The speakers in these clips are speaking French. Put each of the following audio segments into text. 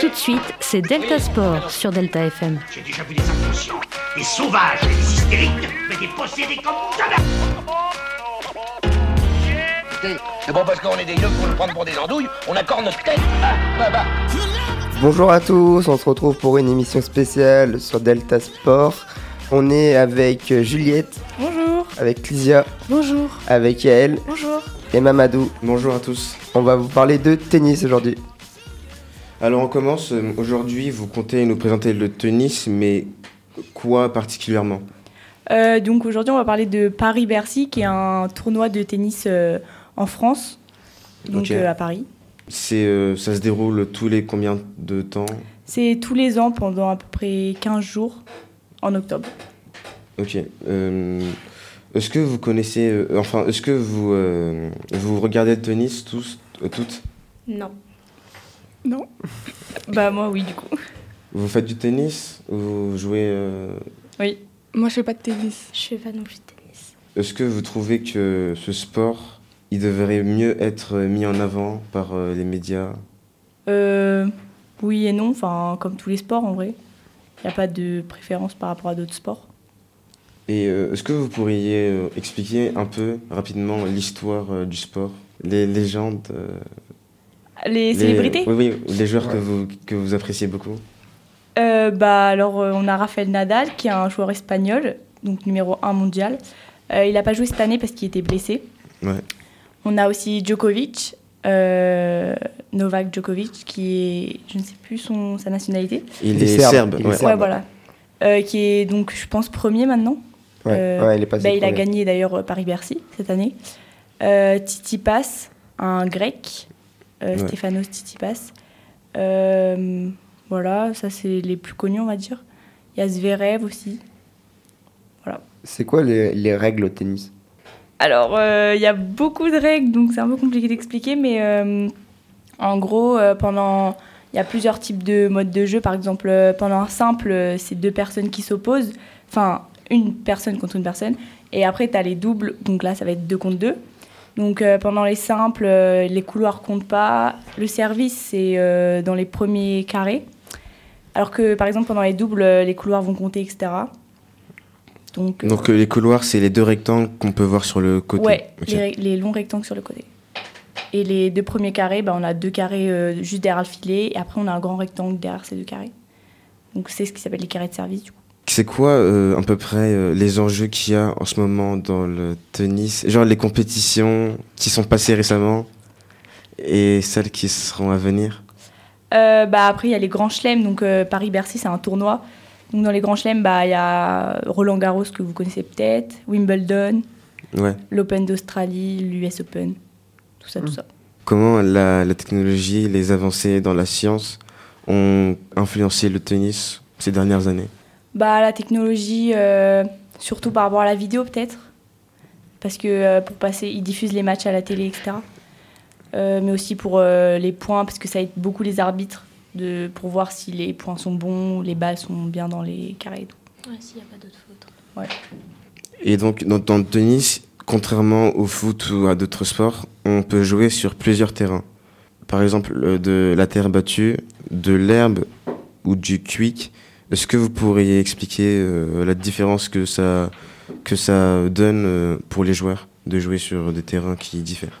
Tout de suite, c'est Delta Sport sur Delta FM. J'ai déjà vu des inconscients, des sauvages, des hystériques, mais des possédés comme jamais C'est bon parce qu'on est des yeux pour nous prendre pour des andouilles, on accorde notre tête. Ah, bah, bah. Bonjour à tous, on se retrouve pour une émission spéciale sur Delta Sport. On est avec Juliette, Bonjour. avec Lysia, Bonjour. avec Yael Bonjour. et Mamadou. Bonjour à tous. On va vous parler de tennis aujourd'hui. Alors on commence. euh, Aujourd'hui, vous comptez nous présenter le tennis, mais quoi particulièrement? Euh, donc aujourd'hui, on va parler de Paris-Bercy, qui est un tournoi de tennis euh, en France, donc euh, à Paris. C'est, euh, ça se déroule tous les combien de temps? C'est tous les ans pendant à peu près 15 jours en octobre. Ok. euh, est-ce que vous connaissez, euh, enfin, est-ce que vous euh, vous regardez le tennis tous, toutes Non. Non Bah moi oui du coup. Vous faites du tennis? Vous jouez euh, Oui. Moi, je fais pas de tennis. Je fais pas non plus de tennis. Est-ce que vous trouvez que ce sport, il devrait mieux être mis en avant par euh, les médias? Euh, oui et non, enfin comme tous les sports en vrai. Il n'y a pas de préférence par rapport à d'autres sports. Et euh, est-ce que vous pourriez euh, expliquer un peu rapidement l'histoire euh, du sport, les légendes, euh, Les, les- célébrités? Oui, oui, les joueurs que vous que vous appréciez beaucoup. Euh, bah, alors, euh, on a Rafael Nadal, qui est un joueur espagnol, donc numéro 1 mondial. Euh, il n'a pas joué cette année parce qu'il était blessé. Ouais. On a aussi Djokovic, euh, Novak Djokovic, qui est, je ne sais plus son, sa nationalité. Il, Il est est serbe, serbe. il est ouais. serbe. Ouais, voilà. Euh, qui est donc, je pense, premier maintenant. Ouais, Euh, ouais, il est passé Bah, il a gagné d'ailleurs Paris-Bercy cette année. Euh, Tsitsipas, un grec, euh, Ouais. Stéphanos Tsitsipas. Euh, voilà, ça c'est les plus connus, on va dire. Il y a Zverev aussi. C'est quoi les, les règles au tennis? Alors, euh, il y a beaucoup de règles, donc c'est un peu compliqué d'expliquer, mais euh, en gros, euh, pendant. Il y a plusieurs types de modes de jeu. Par exemple, pendant un simple, c'est deux personnes qui s'opposent. Enfin, une personne contre une personne. Et après, tu as les doubles, donc là, ça va être deux contre deux. Donc, euh, pendant les simples, euh, les couloirs comptent pas. Le service, c'est euh, dans les premiers carrés. Alors que, par exemple, pendant les doubles, les couloirs vont compter, etc. Donc, Donc les couloirs, c'est les deux rectangles qu'on peut voir sur le côté. Ouais, les, longs rectangles sur le côté. Et les deux premiers carrés, bah, on a deux carrés juste derrière le filet, et après on a un grand rectangle derrière ces deux carrés. Donc c'est ce qui s'appelle les carrés de service du coup. C'est quoi euh, à peu près euh, les enjeux qu'il y a en ce moment dans le tennis? Genre les compétitions qui sont passées récemment et celles qui seront à venir? Euh, bah, après il y a les grands chelems, donc euh, Paris-Bercy c'est un tournoi. Donc dans les grands chelems, bah, il y a Roland Garros que vous connaissez peut-être, Wimbledon, Ouais. l'Open d'Australie, l'US Open, tout ça, tout ça. Comment la, la technologie, les avancées dans la science ont influencé le tennis ces dernières années? Bah, la technologie, euh, surtout par rapport à la vidéo peut-être. Parce que euh, pour passer, ils diffusent les matchs à la télé, etc. Euh, mais aussi pour euh, les points, parce que ça aide beaucoup les arbitres de, pour voir si les points sont bons, les balles sont bien dans les carrés et tout. Ouais, s'il n'y a pas d'autres fautes. Et donc, dans, dans le tennis, contrairement au foot ou à d'autres sports, on peut jouer sur plusieurs terrains. Par exemple, de la terre battue, de l'herbe ou du quick. Est-ce que vous pourriez expliquer euh, la différence que ça, que ça donne euh, pour les joueurs de jouer sur des terrains qui diffèrent?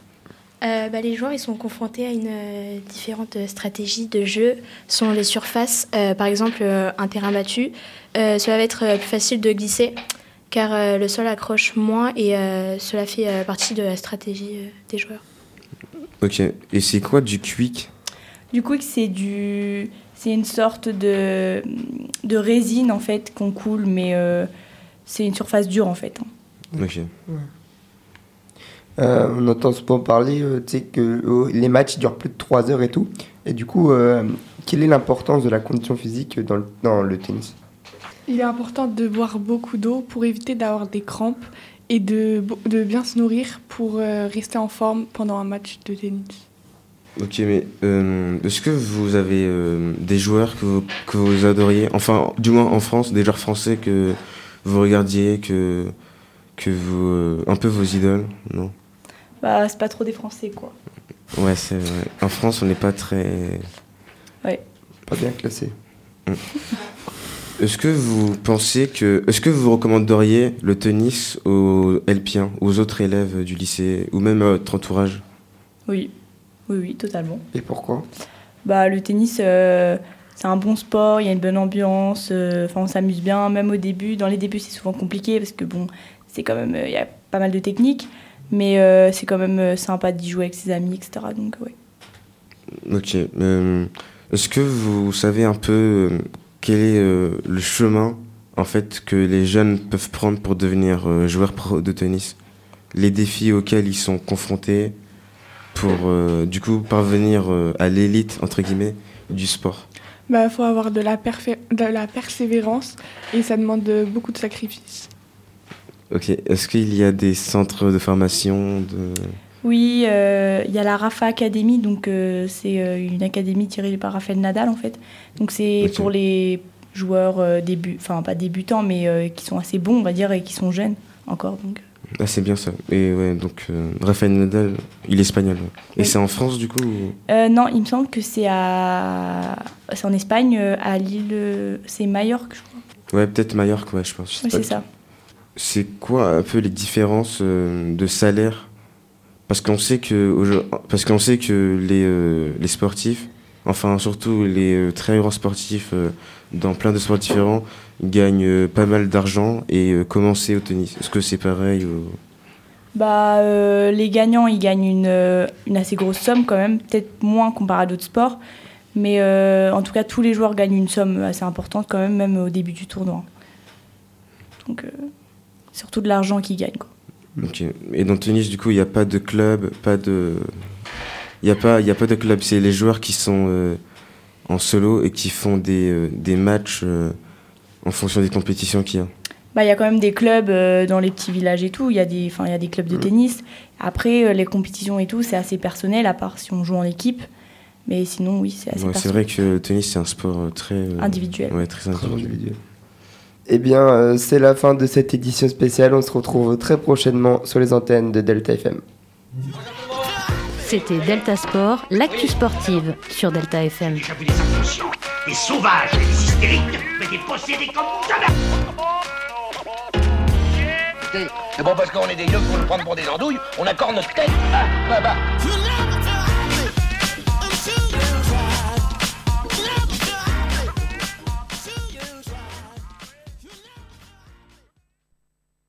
Euh, bah, les joueurs ils sont confrontés à une euh, différente stratégie de jeu selon les surfaces. Euh, par exemple, euh, un terrain battu, euh, cela va être euh, plus facile de glisser car euh, le sol accroche moins et euh, cela fait euh, partie de la stratégie euh, des joueurs. Ok. Et c'est quoi du quick? Du coup, c'est du, c'est une sorte de, de résine en fait qu'on coule, mais euh, c'est une surface dure en fait. hein. Ok. Euh, on entend souvent parler euh, que euh, les matchs durent plus de 3 heures et tout. Et du coup, euh, quelle est l'importance de la condition physique dans le, dans le tennis? Il est important de boire beaucoup d'eau pour éviter d'avoir des crampes et de, de bien se nourrir pour euh, rester en forme pendant un match de tennis. Ok, mais euh, est-ce que vous avez euh, des joueurs que vous, que vous adoriez? Enfin, du moins en France, des joueurs français que vous regardiez, que, que vous. euh, un peu vos idoles Non? Bah, c'est pas trop des Français quoi. Ouais, c'est vrai. En France, on n'est pas très. Pas bien classé. Est-ce que vous pensez que. Est-ce que vous recommanderiez le tennis aux Elpiens, aux autres élèves du lycée, ou même à votre entourage? Oui, oui, oui, totalement. Et pourquoi? Bah, le tennis, euh, c'est un bon sport, il y a une bonne ambiance, euh, on s'amuse bien, même au début. Dans les débuts, c'est souvent compliqué parce que, bon, c'est quand même. euh, Il y a pas mal de techniques, mais euh, c'est quand même sympa d'y jouer avec ses amis, etc. Donc, ouais. Ok. Est-ce que vous savez un peu quel est le chemin en fait que les jeunes peuvent prendre pour devenir joueurs pro de tennis? Les défis auxquels ils sont confrontés pour euh, du coup parvenir euh, à l'élite entre guillemets du sport. Bah, faut avoir de la, de la persévérance et ça demande de- beaucoup de sacrifices. Ok. Est-ce qu'il y a des centres de formation de Oui, euh, il y a la Rafa Academy, donc euh, c'est euh, une académie tirée par Rafael Nadal en fait. Donc c'est pour les joueurs euh, début, enfin pas débutants, mais euh, qui sont assez bons, on va dire, et qui sont jeunes encore. Donc Ah c'est bien ça. Et ouais donc euh, Rafael Nadal, il est espagnol. ouais. Et Oui. c'est en France du coup ou- Euh, non, il me semble que c'est à, c'est en Espagne, euh, à l'île, c'est Majorque, je crois. Ouais peut-être Mallorca ouais je pense. Je c'est ça. C'est quoi un peu les différences euh, de salaire? Parce qu'on sait que parce qu'on sait que les, les sportifs, enfin surtout les euh, très grands sportifs euh, dans plein de sports différents, gagnent euh, pas mal d'argent et comment c'est au tennis Est-ce que c'est pareil Bah, euh, les gagnants, ils gagnent une, une assez grosse somme quand même, peut-être moins comparé à d'autres sports. Mais euh, en tout cas, tous les joueurs gagnent une somme assez importante quand même, même au début du tournoi. Donc, euh, surtout de l'argent qu'ils gagnent. Quoi. Et dans le tennis du coup il n'y a pas de club, pas de, il y a pas il y a pas de club. C'est les joueurs qui sont euh, en solo et qui font des, euh, des matchs euh, en fonction des compétitions qu'il y a. Bah, il y a quand même des clubs euh, dans les petits villages et tout. Il y, a des- 'fin, il y a des clubs de tennis. Après, euh, les compétitions et tout, c'est assez personnel, à part si on joue en équipe. Mais sinon, oui, c'est assez Ouais, c'est vrai que le tennis c'est un sport très euh, Individuel. Ouais, très Très individuel. individuel. Eh bien, euh, c'est la fin de cette édition spéciale. On se retrouve très prochainement sur les antennes de Delta FM. C'était Delta Sport, l'actu sportive sur Delta FM. Vu des inconscients, des sauvages, des hystériques, mais des possédés comme jamais. Écoutez, C'est bon parce qu'on est des yeux pour nous prendre pour des andouilles, on accorde notre tête. Ah, bah, bah.